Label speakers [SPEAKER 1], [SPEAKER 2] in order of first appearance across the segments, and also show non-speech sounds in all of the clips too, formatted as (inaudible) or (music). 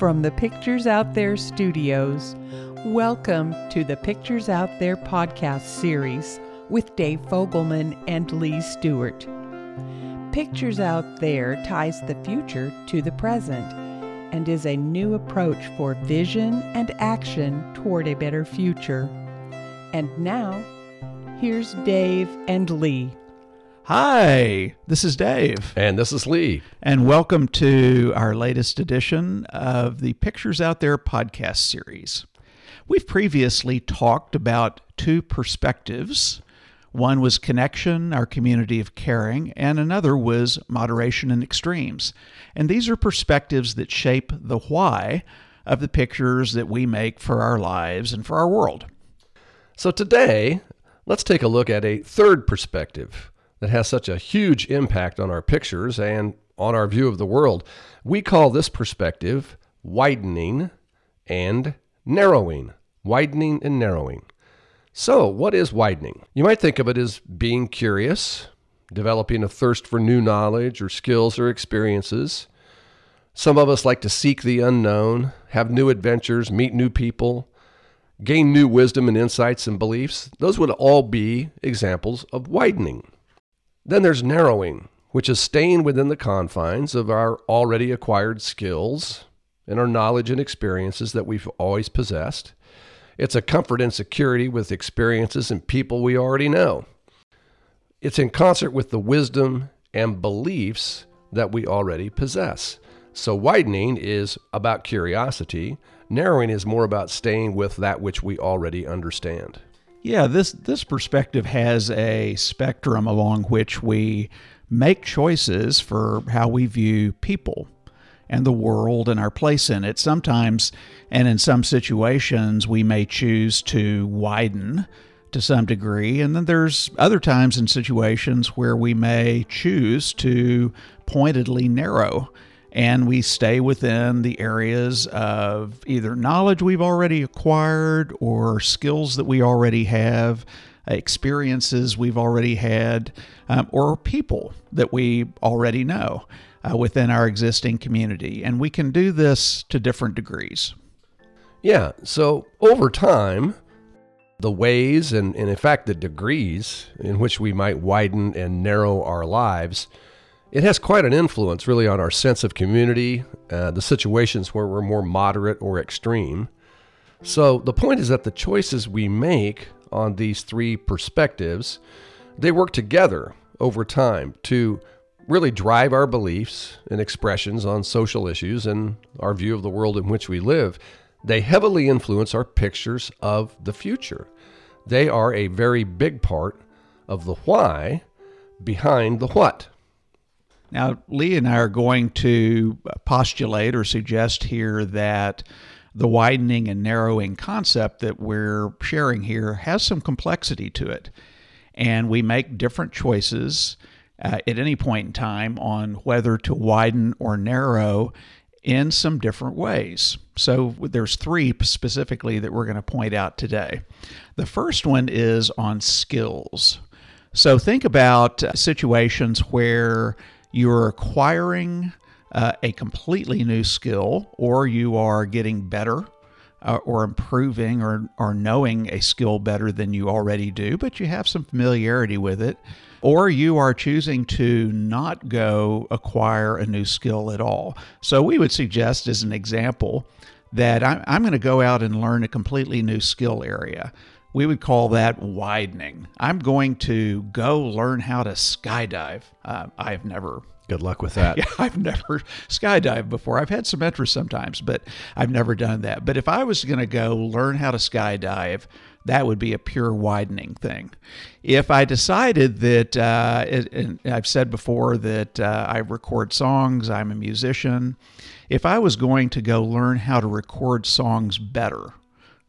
[SPEAKER 1] From the Pictures Out There studios, welcome to the Pictures Out There podcast series with Dave Fogelman and Lee Stewart. Pictures Out There ties the future to the present and is a new approach for vision and action toward a better future. And now, here's Dave and Lee.
[SPEAKER 2] Hi, this is Dave.
[SPEAKER 3] And this is Lee.
[SPEAKER 2] And welcome to our latest edition of the Pictures Out There podcast series. We've previously talked about two perspectives. One was connection, our community of caring, and another was moderation and extremes. And these are perspectives that shape the why of the pictures that we make for our lives and for our world.
[SPEAKER 3] So today, let's take a look at a third perspective that has such a huge impact on our pictures and on our view of the world. We call this perspective widening and narrowing. Widening and narrowing. So, what is widening? You might think of it as being curious, developing a thirst for new knowledge or skills or experiences. Some of us like to seek the unknown, have new adventures, meet new people, gain new wisdom and insights and beliefs. Those would all be examples of widening. Then there's narrowing, which is staying within the confines of our already acquired skills and our knowledge and experiences that we've always possessed. It's a comfort and security with experiences and people we already know. It's in concert with the wisdom and beliefs that we already possess. So, widening is about curiosity, narrowing is more about staying with that which we already understand.
[SPEAKER 2] Yeah, this this perspective has a spectrum along which we make choices for how we view people and the world and our place in it. Sometimes and in some situations we may choose to widen to some degree, and then there's other times and situations where we may choose to pointedly narrow and we stay within the areas of either knowledge we've already acquired or skills that we already have, experiences we've already had, um, or people that we already know uh, within our existing community. And we can do this to different degrees.
[SPEAKER 3] Yeah, so over time, the ways and, and in fact the degrees in which we might widen and narrow our lives it has quite an influence, really, on our sense of community, uh, the situations where we're more moderate or extreme. So the point is that the choices we make on these three perspectives, they work together over time to really drive our beliefs and expressions on social issues and our view of the world in which we live. They heavily influence our pictures of the future. They are a very big part of the why behind the what.
[SPEAKER 2] Now, Lee and I are going to postulate or suggest here that the widening and narrowing concept that we're sharing here has some complexity to it. And we make different choices uh, at any point in time on whether to widen or narrow in some different ways. So there's three specifically that we're going to point out today. The first one is on skills. So think about uh, situations where you're acquiring uh, a completely new skill, or you are getting better uh, or improving or, or knowing a skill better than you already do, but you have some familiarity with it, or you are choosing to not go acquire a new skill at all. So, we would suggest, as an example, that I'm, I'm going to go out and learn a completely new skill area. We would call that widening. I'm going to go learn how to skydive. Uh, I've never.
[SPEAKER 3] Good luck with that. (laughs)
[SPEAKER 2] Yeah, I've never skydived before. I've had some interest sometimes, but I've never done that. But if I was going to go learn how to skydive, that would be a pure widening thing. If I decided that, uh, and I've said before that uh, I record songs, I'm a musician. If I was going to go learn how to record songs better,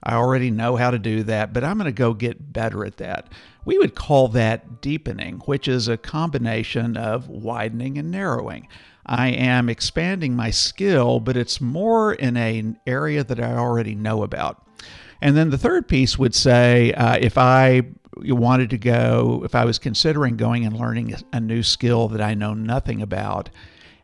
[SPEAKER 2] I already know how to do that, but I'm going to go get better at that. We would call that deepening, which is a combination of widening and narrowing. I am expanding my skill, but it's more in an area that I already know about. And then the third piece would say uh, if I wanted to go, if I was considering going and learning a new skill that I know nothing about,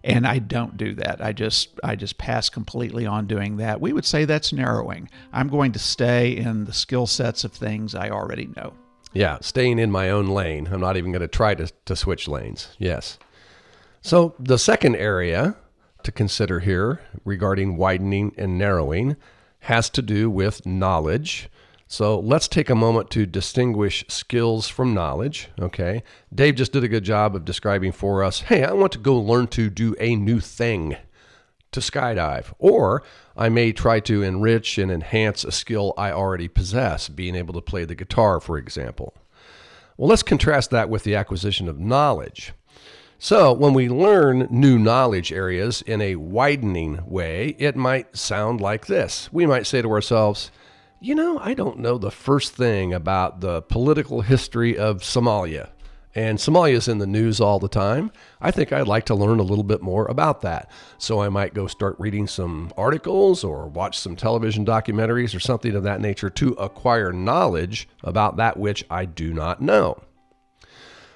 [SPEAKER 2] and I don't do that. I just I just pass completely on doing that. We would say that's narrowing. I'm going to stay in the skill sets of things I already know.
[SPEAKER 3] Yeah, staying in my own lane. I'm not even going to try to, to switch lanes. Yes. So the second area to consider here regarding widening and narrowing has to do with knowledge. So let's take a moment to distinguish skills from knowledge. Okay. Dave just did a good job of describing for us hey, I want to go learn to do a new thing to skydive, or I may try to enrich and enhance a skill I already possess, being able to play the guitar, for example. Well, let's contrast that with the acquisition of knowledge. So, when we learn new knowledge areas in a widening way, it might sound like this. We might say to ourselves, you know, I don't know the first thing about the political history of Somalia. And Somalia is in the news all the time. I think I'd like to learn a little bit more about that. So I might go start reading some articles or watch some television documentaries or something of that nature to acquire knowledge about that which I do not know.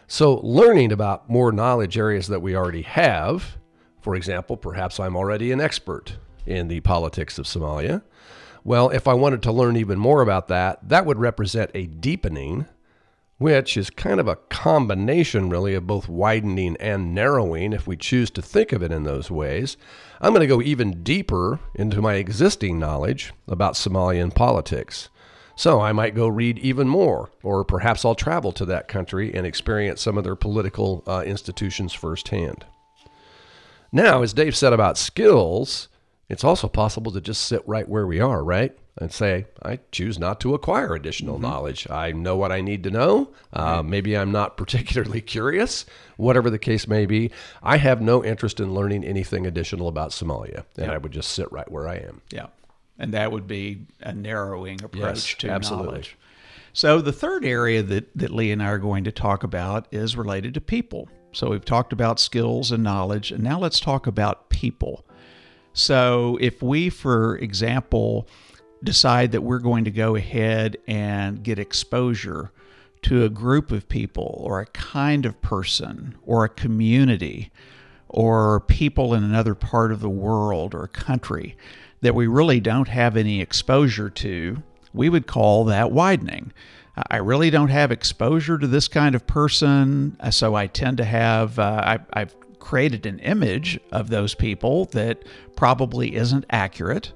[SPEAKER 3] So, learning about more knowledge areas that we already have, for example, perhaps I'm already an expert in the politics of Somalia. Well, if I wanted to learn even more about that, that would represent a deepening, which is kind of a combination, really, of both widening and narrowing, if we choose to think of it in those ways. I'm going to go even deeper into my existing knowledge about Somalian politics. So I might go read even more, or perhaps I'll travel to that country and experience some of their political uh, institutions firsthand. Now, as Dave said about skills, it's also possible to just sit right where we are, right? And say, I choose not to acquire additional mm-hmm. knowledge. I know what I need to know. Uh, maybe I'm not (laughs) particularly curious, whatever the case may be. I have no interest in learning anything additional about Somalia, and I would just sit right where I am.
[SPEAKER 2] Yeah. And that would be a narrowing approach
[SPEAKER 3] yes,
[SPEAKER 2] to
[SPEAKER 3] absolutely.
[SPEAKER 2] knowledge. So the third area that, that Lee and I are going to talk about is related to people. So we've talked about skills and knowledge, and now let's talk about people. So if we, for example, decide that we're going to go ahead and get exposure to a group of people or a kind of person or a community or people in another part of the world or country that we really don't have any exposure to, we would call that widening. I really don't have exposure to this kind of person, so I tend to have, uh, I, have created an image of those people that probably isn't accurate.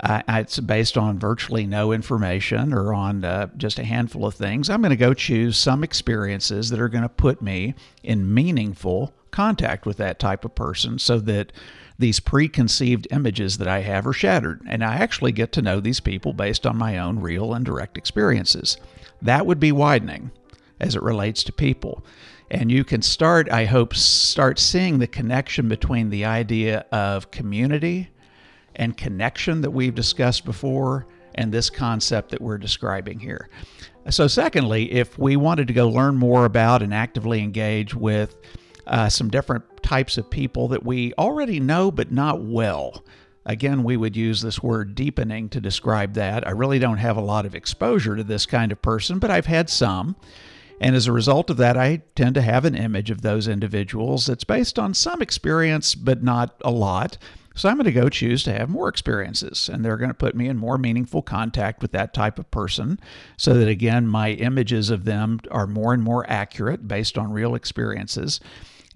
[SPEAKER 2] Uh, it's based on virtually no information or on uh, just a handful of things. I'm going to go choose some experiences that are going to put me in meaningful contact with that type of person so that these preconceived images that I have are shattered. And I actually get to know these people based on my own real and direct experiences. That would be widening as it relates to people. And you can start, I hope, start seeing the connection between the idea of community and connection that we've discussed before and this concept that we're describing here. So, secondly, if we wanted to go learn more about and actively engage with uh, some different types of people that we already know but not well, again, we would use this word deepening to describe that. I really don't have a lot of exposure to this kind of person, but I've had some. And as a result of that, I tend to have an image of those individuals that's based on some experience, but not a lot. So I'm going to go choose to have more experiences, and they're going to put me in more meaningful contact with that type of person so that, again, my images of them are more and more accurate based on real experiences,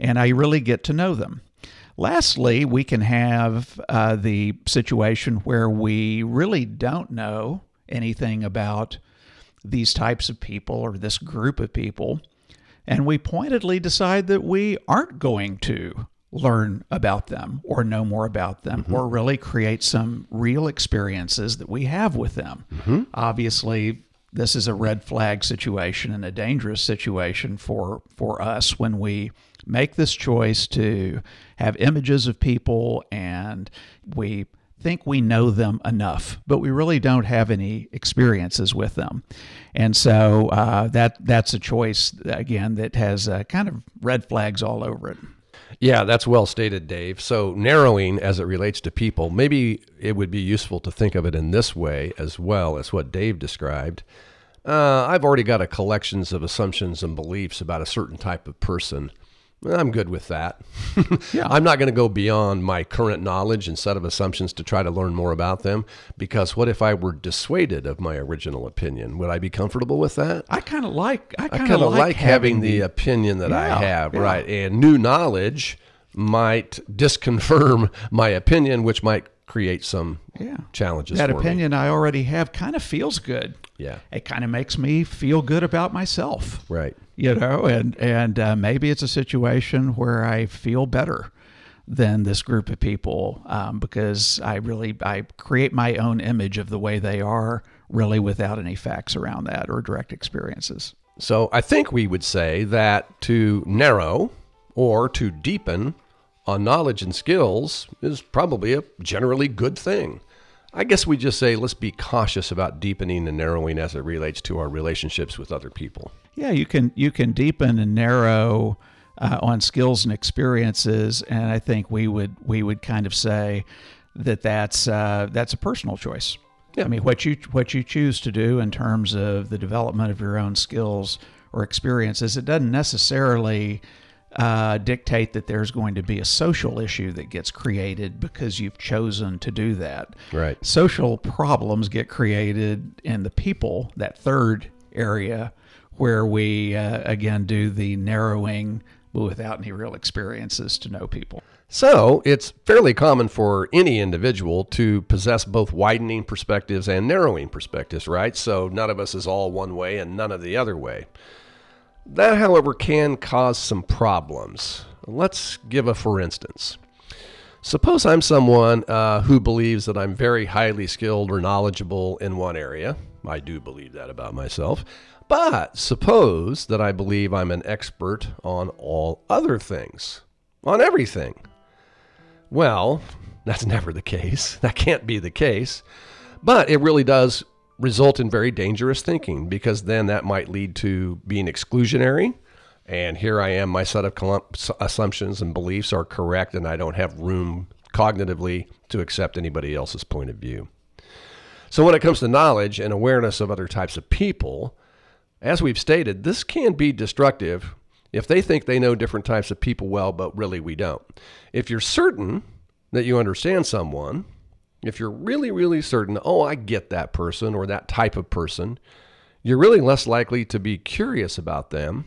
[SPEAKER 2] and I really get to know them. Lastly, we can have uh, the situation where we really don't know anything about these types of people or this group of people, and we pointedly decide that we aren't going to learn about them or know more about them mm-hmm. or really create some real experiences that we have with them. Mm-hmm. Obviously, this is a red flag situation and a dangerous situation for for us when we make this choice to have images of people and we think we know them enough, but we really don't have any experiences with them. And so uh, that that's a choice again that has uh, kind of red flags all over it.
[SPEAKER 3] Yeah, that's well stated, Dave. So, narrowing as it relates to people, maybe it would be useful to think of it in this way as well as what Dave described. Uh, I've already got a collections of assumptions and beliefs about a certain type of person. I'm good with that. (laughs)
[SPEAKER 2] Yeah.
[SPEAKER 3] I'm not going to go beyond my current knowledge and set of assumptions to try to learn more about them because what if I were dissuaded of my original opinion? Would I be comfortable with that?
[SPEAKER 2] I kind of like I kind of
[SPEAKER 3] of like, having the, opinion that I have,
[SPEAKER 2] yeah.
[SPEAKER 3] right? And new knowledge might disconfirm (laughs) my opinion, which might create some
[SPEAKER 2] yeah.
[SPEAKER 3] challenges
[SPEAKER 2] That
[SPEAKER 3] for me.
[SPEAKER 2] opinion I already have kind of feels good.
[SPEAKER 3] Yeah,
[SPEAKER 2] It kind of makes me feel good about myself.
[SPEAKER 3] right.
[SPEAKER 2] you know and and uh, maybe it's a situation where i feel better than this group of people um, because i really i create my own image of the way they are really without any facts around that or direct experiences
[SPEAKER 3] So I think we would say that to narrow or to deepen on knowledge and skills is probably a generally good thing. I guess we just say let's be cautious about deepening and narrowing as it relates to our relationships with other people.
[SPEAKER 2] yeah you can you can deepen and narrow uh, on skills and experiences and i think we would we would kind of say that that's uh, that's a personal choice
[SPEAKER 3] Yeah.
[SPEAKER 2] I mean, what you what you choose to do in terms of the development of your own skills or experiences, it doesn't necessarily uh, dictate that there's going to be a social issue that gets created because you've chosen to do that.
[SPEAKER 3] Right.
[SPEAKER 2] Social problems get created in the people, that third area where we uh, again do the narrowing, but without any real experiences to know people.
[SPEAKER 3] So it's fairly common for any individual to possess both widening perspectives and narrowing perspectives, right? So none of us is all one way and none of the other way. That, however, can cause some problems. Let's give a for instance. Suppose I'm someone uh, who believes that I'm very highly skilled or knowledgeable in one area. I do believe that about myself. But suppose that I believe I'm an expert on all other things, on everything. Well, that's (laughs) never the case. That can't be the case. But it really does result in very dangerous thinking because then that might lead to being exclusionary. And here I am, my set of assumptions and beliefs are correct, and I don't have room cognitively to accept anybody else's point of view. So, when it comes to knowledge and awareness of other types of people, as we've stated, this can be destructive if they think they know different types of people well, but really we don't. If you're certain that you understand someone, if you're really, really certain, oh, I get that person or that type of person, you're really less likely to be curious about them,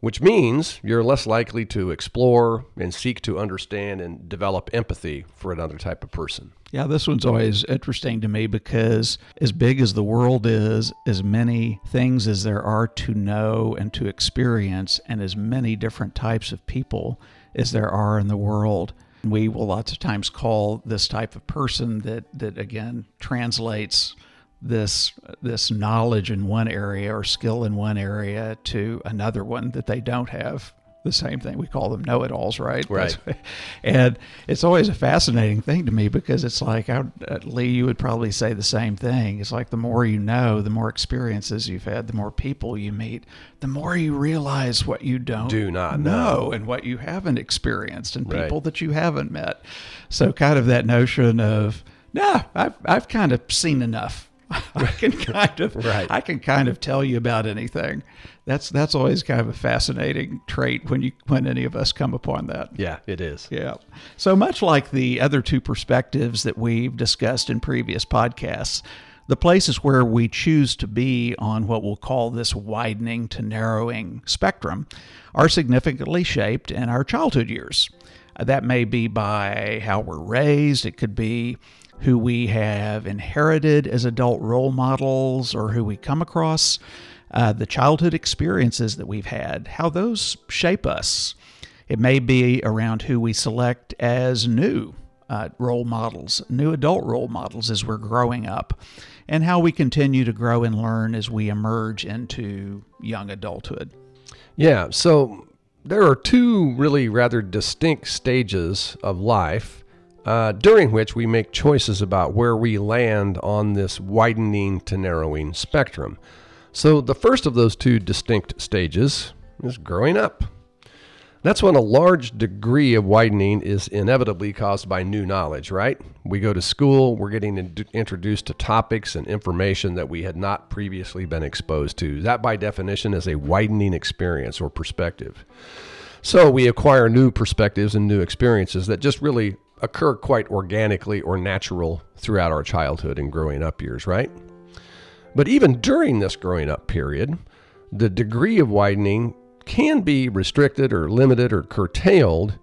[SPEAKER 3] which means you're less likely to explore and seek to understand and develop empathy for another type of person.
[SPEAKER 2] Yeah, this one's always interesting to me because as big as the world is, as many things as there are to know and to experience, and as many different types of people as there are in the world, we will lots of times call this type of person that that again translates this this knowledge in one area or skill in one area to another one that they don't have the same thing we call them know-it-alls right
[SPEAKER 3] Right. (laughs)
[SPEAKER 2] and it's always a fascinating thing to me because it's like I, uh, lee you would probably say the same thing it's like the more you know the more experiences you've had the more people you meet the more you realize what you don't
[SPEAKER 3] Do not know.
[SPEAKER 2] and what you haven't experienced and
[SPEAKER 3] Right.
[SPEAKER 2] people that you haven't met so kind of that notion of nah i've, I've kind of seen enough (laughs) I can (laughs) kind of
[SPEAKER 3] Right.
[SPEAKER 2] I can kind of tell you about anything. That's that's always kind of a fascinating trait when you when any of us come upon that.
[SPEAKER 3] Yeah, it is.
[SPEAKER 2] Yeah. So much like the other two perspectives that we've discussed in previous podcasts, the places where we choose to be on what we'll call this widening to narrowing spectrum are significantly shaped in our childhood years. Uh, That may be by how we're raised, it could be who we have inherited as adult role models or who we come across, uh, the childhood experiences that we've had, how those shape us. It may be around who we select as new uh, role models, new adult role models as we're growing up, and how we continue to grow and learn as we emerge into young adulthood.
[SPEAKER 3] Yeah, so there are two really rather distinct stages of life uh, during which we make choices about where we land on this widening to narrowing spectrum. So the first of those two distinct stages is growing up. That's when a large degree of widening is inevitably caused by new knowledge, right? We go to school, we're getting in- introduced to topics and information that we had not previously been exposed to. That, by definition, is a widening experience or perspective. So we acquire new perspectives and new experiences that just really occur quite organically or natural throughout our childhood and growing up years, right? But even during this growing up period, the degree of widening can be restricted or limited or curtailed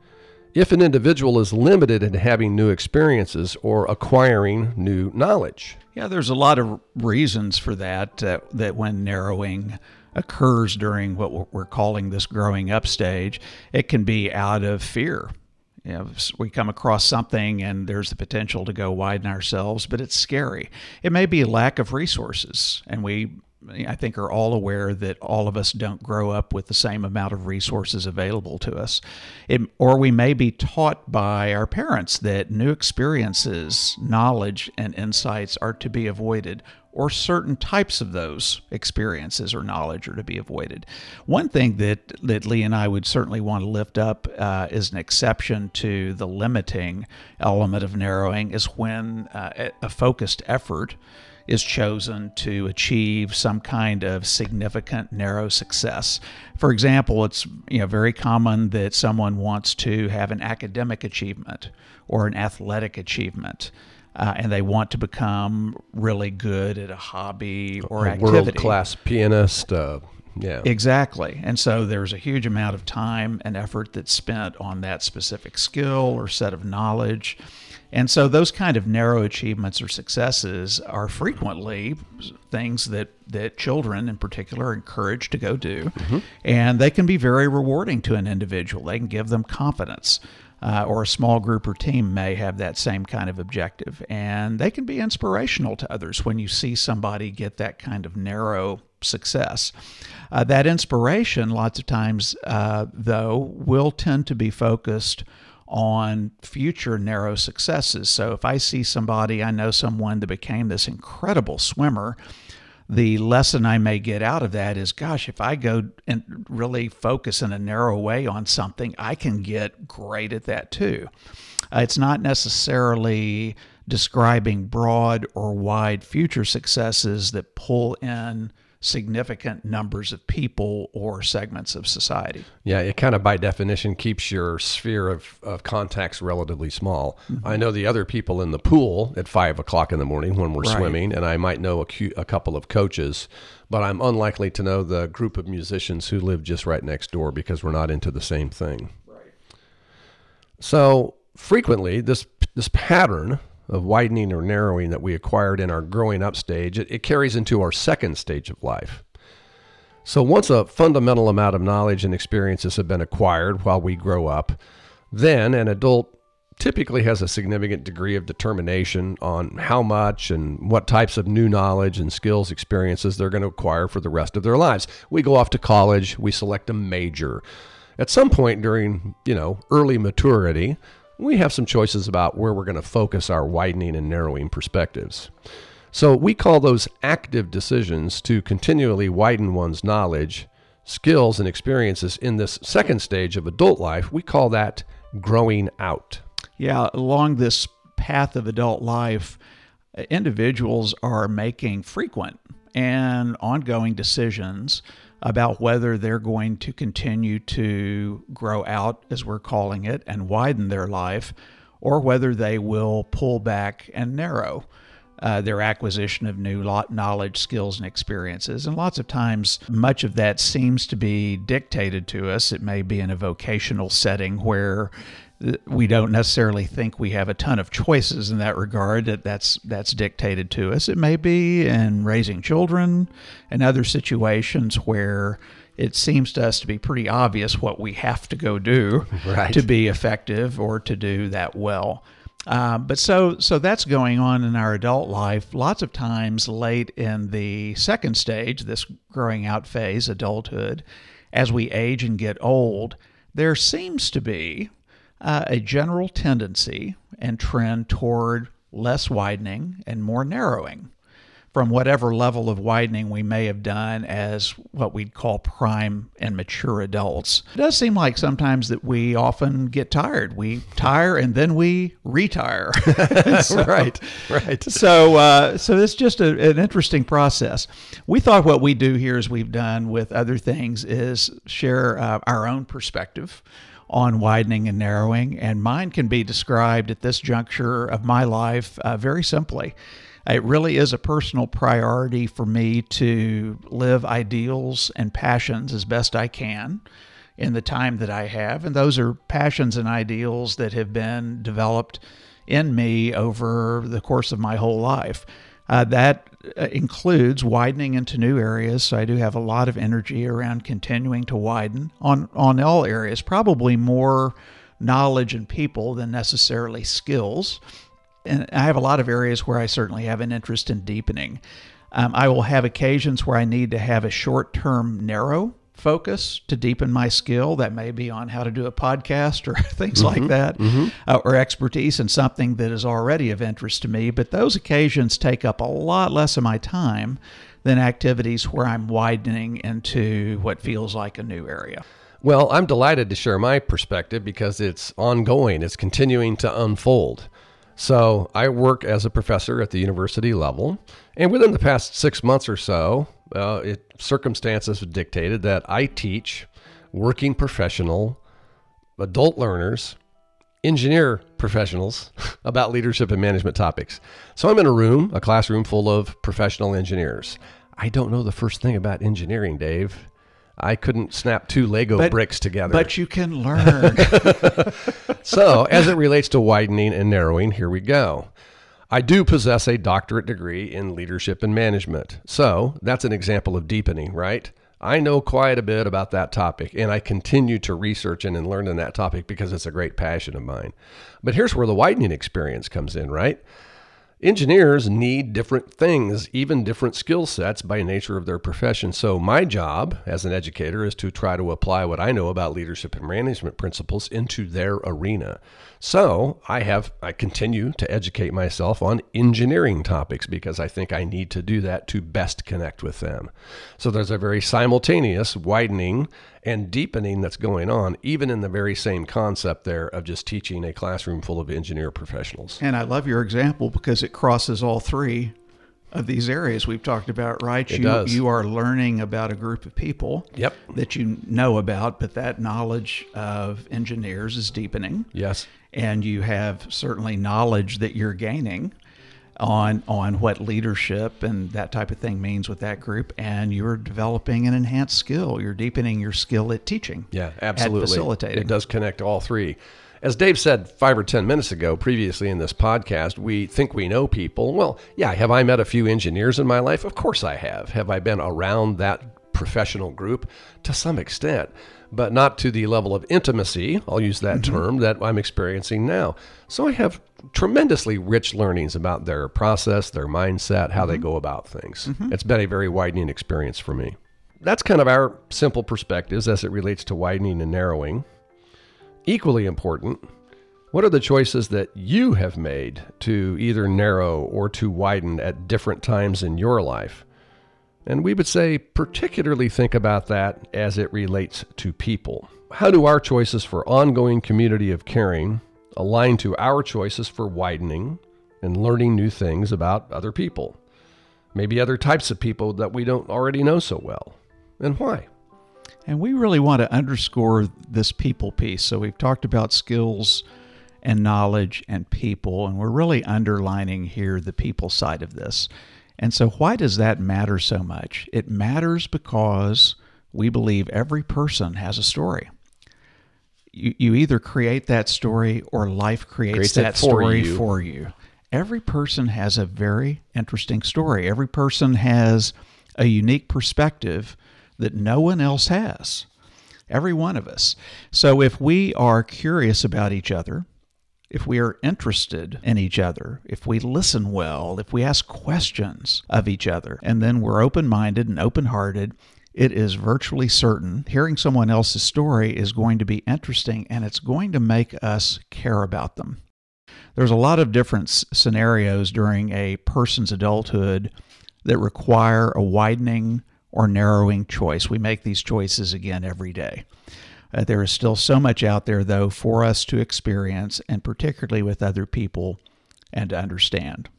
[SPEAKER 3] if an individual is limited in having new experiences or acquiring new knowledge.
[SPEAKER 2] Yeah, there's a lot of reasons for that. Uh, that when narrowing occurs during what we're calling this growing up stage, it can be out of fear. You know, we come across something and there's the potential to go widen ourselves, but it's scary. It may be a lack of resources, and we I think are all aware that all of us don't grow up with the same amount of resources available to us. It, or we may be taught by our parents that new experiences, knowledge, and insights are to be avoided, or certain types of those experiences or knowledge are to be avoided. One thing that, that Lee and I would certainly want to lift up uh, as an exception to the limiting element of narrowing is when uh, a focused effort is chosen to achieve some kind of significant narrow success. For example, it's you know very common that someone wants to have an academic achievement or an athletic achievement. Uh, and they want to become really good at a hobby or
[SPEAKER 3] a
[SPEAKER 2] activity.
[SPEAKER 3] World class pianist. Uh, yeah.
[SPEAKER 2] Exactly. And so there's a huge amount of time and effort that's spent on that specific skill or set of knowledge. And so those kind of narrow achievements or successes are frequently things that, that children in particular are encouraged to go do. Mm-hmm. And they can be very rewarding to an individual. They can give them confidence. Uh, or a small group or team may have that same kind of objective. And they can be inspirational to others when you see somebody get that kind of narrow success. Uh, that inspiration, lots of times, uh, though, will tend to be focused on future narrow successes. So if I see somebody, I know someone that became this incredible swimmer, the lesson I may get out of that is gosh, if I go and really focus in a narrow way on something, I can get great at that too. Uh, it's not necessarily describing broad or wide future successes that pull in significant numbers of people or segments of society.
[SPEAKER 3] Yeah, it kind of by definition keeps your sphere of, of contacts relatively small. Mm-hmm. I know the other people in the pool at five o'clock in the morning when we're right. swimming, and I might know a, cu- a couple of coaches, but I'm unlikely to know the group of musicians who live just right next door because we're not into the same thing. Right. So frequently, this this pattern of widening or narrowing that we acquired in our growing up stage, it, it carries into our second stage of life. So once a fundamental amount of knowledge and experiences have been acquired while we grow up, then an adult typically has a significant degree of determination on how much and what types of new knowledge and skills experiences they're going to acquire for the rest of their lives. We go off to college, we select a major. At some point during, you know, early maturity, we have some choices about where we're going to focus our widening and narrowing perspectives. So we call those active decisions to continually widen one's knowledge, skills, and experiences in this second stage of adult life. We call that growing out.
[SPEAKER 2] Yeah, along this path of adult life, individuals are making frequent and ongoing decisions about whether they're going to continue to grow out, as we're calling it, and widen their life, or whether they will pull back and narrow. Uh, their acquisition of new knowledge, skills, and experiences. And lots of times, much of that seems to be dictated to us. It may be in a vocational setting where we don't necessarily think we have a ton of choices in that regard that that's that's dictated to us it may be in raising children and other situations where it seems to us to be pretty obvious what we have to go do (laughs) right. to be effective or to do that well uh, but so so that's going on in our adult life lots of times late in the second stage this growing out phase adulthood as we age and get old there seems to be uh, a general tendency and trend toward less widening and more narrowing. from whatever level of widening we may have done as what we'd call prime and mature adults. It does seem like sometimes that we often get tired. We tire and then we retire. (laughs) (laughs)
[SPEAKER 3] so, right, right.
[SPEAKER 2] So, uh, so it's just a, an interesting process. We thought what we do here, as we've done with other things, is share uh, our own perspective on widening and narrowing, and mine can be described at this juncture of my life uh, very simply. It really is a personal priority for me to live ideals and passions as best I can in the time that I have. And those are passions and ideals that have been developed in me over the course of my whole life. Uh, that uh, includes widening into new areas. So I do have a lot of energy around continuing to widen on, on all areas, probably more knowledge and people than necessarily skills. And I have a lot of areas where I certainly have an interest in deepening. Um, I will have occasions where I need to have a short term, narrow focus to deepen my skill. That may be on how to do a podcast or (laughs) things mm-hmm, like that, mm-hmm. uh, or expertise in something that is already of interest to me. But those occasions take up a lot less of my time than activities where I'm widening into what feels like a new area.
[SPEAKER 3] Well, I'm delighted to share my perspective because it's ongoing, it's continuing to unfold. So, I work as a professor at the university level, and within the past six months or so, uh, it, circumstances dictated that I teach working professional, adult learners, engineer professionals (laughs) about leadership and management topics. So I'm in a room, a classroom full of professional engineers. I don't know the first thing about engineering, Dave. I couldn't snap two Lego but, bricks together.
[SPEAKER 2] But you can learn. (laughs)
[SPEAKER 3] so, as it relates to widening and narrowing, here we go. I do possess a doctorate degree in leadership and management. So that's an example of deepening, right? I know quite a bit about that topic and I continue to research and learn in that topic because it's a great passion of mine. But here's where the widening experience comes in, right? Engineers need different things, even different skill sets by nature of their profession. So, my job as an educator is to try to apply what I know about leadership and management principles into their arena. So, I have I continue to educate myself on engineering topics because I think I need to do that to best connect with them. So, there's a very simultaneous widening and deepening that's going on, even in the very same concept there of just teaching a classroom full of engineer professionals.
[SPEAKER 2] And I love your example because it crosses all three of these areas we've talked about, right?
[SPEAKER 3] It
[SPEAKER 2] you
[SPEAKER 3] does.
[SPEAKER 2] you are learning about a group of people
[SPEAKER 3] yep.
[SPEAKER 2] that you know about, but that knowledge of engineers is deepening.
[SPEAKER 3] Yes.
[SPEAKER 2] And you have certainly knowledge that you're gaining on on what leadership and that type of thing means with that group and you're developing an enhanced skill you're deepening your skill at teaching
[SPEAKER 3] yeah absolutely
[SPEAKER 2] facilitating
[SPEAKER 3] it does connect all three as Dave said five or 10 minutes ago previously in this podcast, we think we know people. Well, yeah, have I met a few engineers in my life? Of course I have. Have I been around that professional group? To some extent but not to the level of intimacy, I'll use that mm-hmm. term, that I'm experiencing now. So I have tremendously rich learnings about their process, their mindset, how mm-hmm. they go about things. Mm-hmm. It's been a very widening experience for me. That's kind of our simple perspectives as it relates to widening and narrowing. Equally important, what are the choices that you have made to either narrow or to widen at different times in your life? And we would say, particularly think about that as it relates to people. How do our choices for ongoing community of caring align to our choices for widening and learning new things about other people? Maybe other types of people that we don't already know so well. And why?
[SPEAKER 2] And we really want to underscore this people piece. So we've talked about skills and knowledge and people, and we're really underlining here the people side of this. And so, why does that matter so much? It matters because we believe every person has a story. You, you either create that story or life creates,
[SPEAKER 3] creates
[SPEAKER 2] that
[SPEAKER 3] for
[SPEAKER 2] story
[SPEAKER 3] you.
[SPEAKER 2] for you. Every person has a very interesting story. Every person has a unique perspective that no one else has. Every one of us. So, if we are curious about each other, if we are interested in each other, if we listen well, if we ask questions of each other, and then we're open minded and open hearted, it is virtually certain hearing someone else's story is going to be interesting and it's going to make us care about them. There's a lot of different scenarios during a person's adulthood that require a widening or narrowing choice. We make these choices again every day. Uh, there is still so much out there, though, for us to experience, and particularly with other people, and to understand.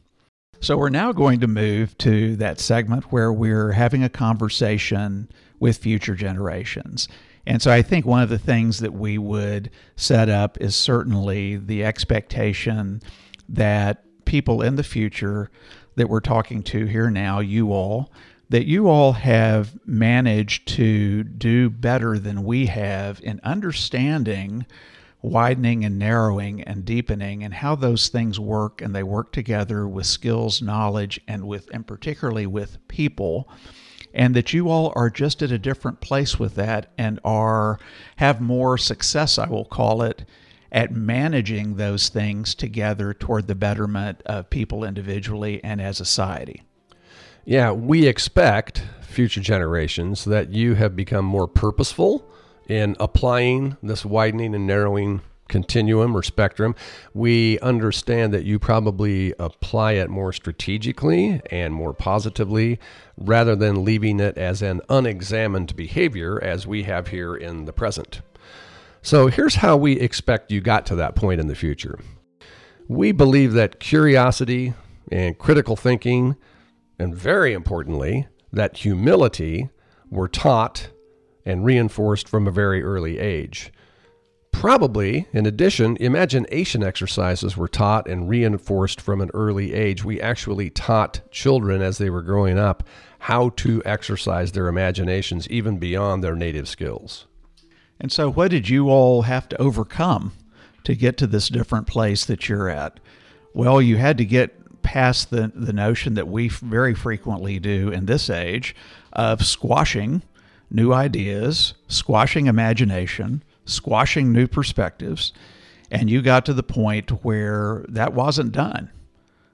[SPEAKER 2] So, we're now going to move to that segment where we're having a conversation with future generations. And so, I think one of the things that we would set up is certainly the expectation that people in the future that we're talking to here now, you all, that you all have managed to do better than we have in understanding widening and narrowing and deepening and how those things work and they work together with skills knowledge and with and particularly with people and that you all are just at a different place with that and are have more success I will call it at managing those things together toward the betterment of people individually and as a society.
[SPEAKER 3] Yeah, we expect future generations that you have become more purposeful in applying this widening and narrowing continuum or spectrum. We understand that you probably apply it more strategically and more positively rather than leaving it as an unexamined behavior as we have here in the present. So here's how we expect you got to that point in the future. We believe that curiosity and critical thinking and very importantly, that humility were taught and reinforced from a very early age. Probably, in addition, imagination exercises were taught and reinforced from an early age. We actually taught children as they were growing up how to exercise their imaginations even beyond their native skills.
[SPEAKER 2] And so, what did you all have to overcome to get to this different place that you're at? Well, you had to get past the, the notion that we very frequently do in this age of squashing new ideas, squashing imagination, squashing new perspectives. And you got to the point where that wasn't done.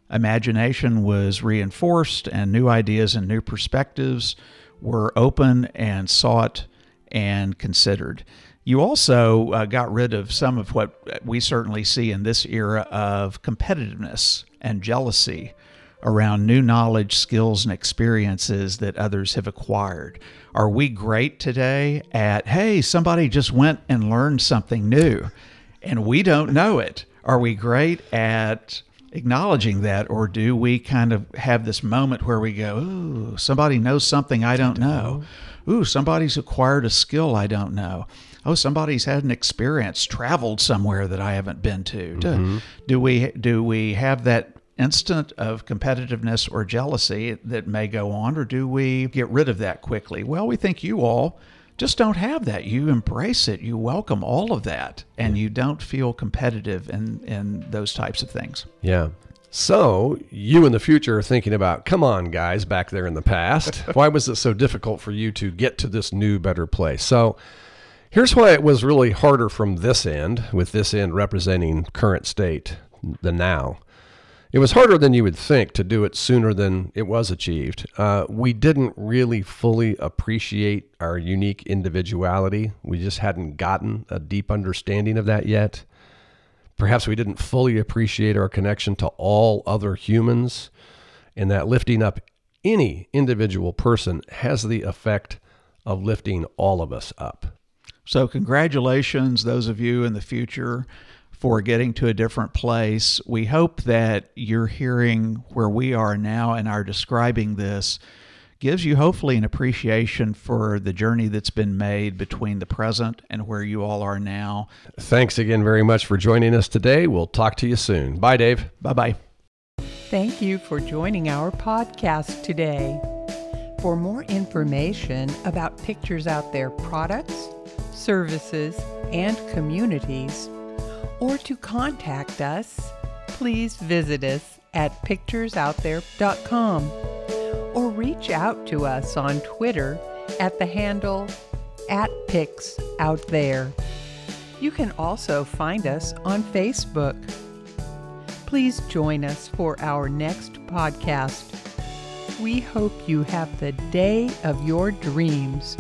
[SPEAKER 2] Imagination was reinforced, and new ideas and new perspectives were open and sought and considered. You also uh, got rid of some of what we certainly see in this era of competitiveness and jealousy around new knowledge, skills, and experiences that others have acquired. Are we great today at, hey, somebody just went and learned something new and we don't know it? Are we great at acknowledging that, or do we kind of have this moment where we go, ooh, somebody knows something I don't know? Ooh, somebody's acquired a skill I don't know oh, somebody's had an experience, traveled somewhere that I haven't been to. Mm-hmm. Do, do we do we have that instant of competitiveness or jealousy that may go on, or do we get rid of that quickly? Well, we think you all just don't have that. You embrace it, you welcome all of that, and you don't feel competitive in, in those types of things.
[SPEAKER 3] Yeah. So, you in the future are thinking about, come on, guys, back there in the past. (laughs) Why was it so difficult for you to get to this new, better place? So, here's why it was really harder from this end, with this end representing current state, the now. It was harder than you would think to do it sooner than it was achieved. Uh, we didn't really fully appreciate our unique individuality. We just hadn't gotten a deep understanding of that yet. Perhaps we didn't fully appreciate our connection to all other humans, and that lifting up any individual person has the effect of lifting all of us up.
[SPEAKER 2] So, congratulations, those of you in the future for getting to a different place. We hope that you're hearing where we are now and are describing this gives you hopefully an appreciation for the journey that's been made between the present and where you all are now.
[SPEAKER 3] Thanks again very much for joining us today. We'll talk to you soon. Bye, Dave.
[SPEAKER 2] Bye bye.
[SPEAKER 1] Thank you for joining our podcast today. For more information about Pictures Out There products, services, and communities, or to contact us, please visit us at picturesouthere.com or reach out to us on Twitter at the handle at Pics. You can also find us on Facebook. Please join us for our next podcast. We hope you have the day of your dreams.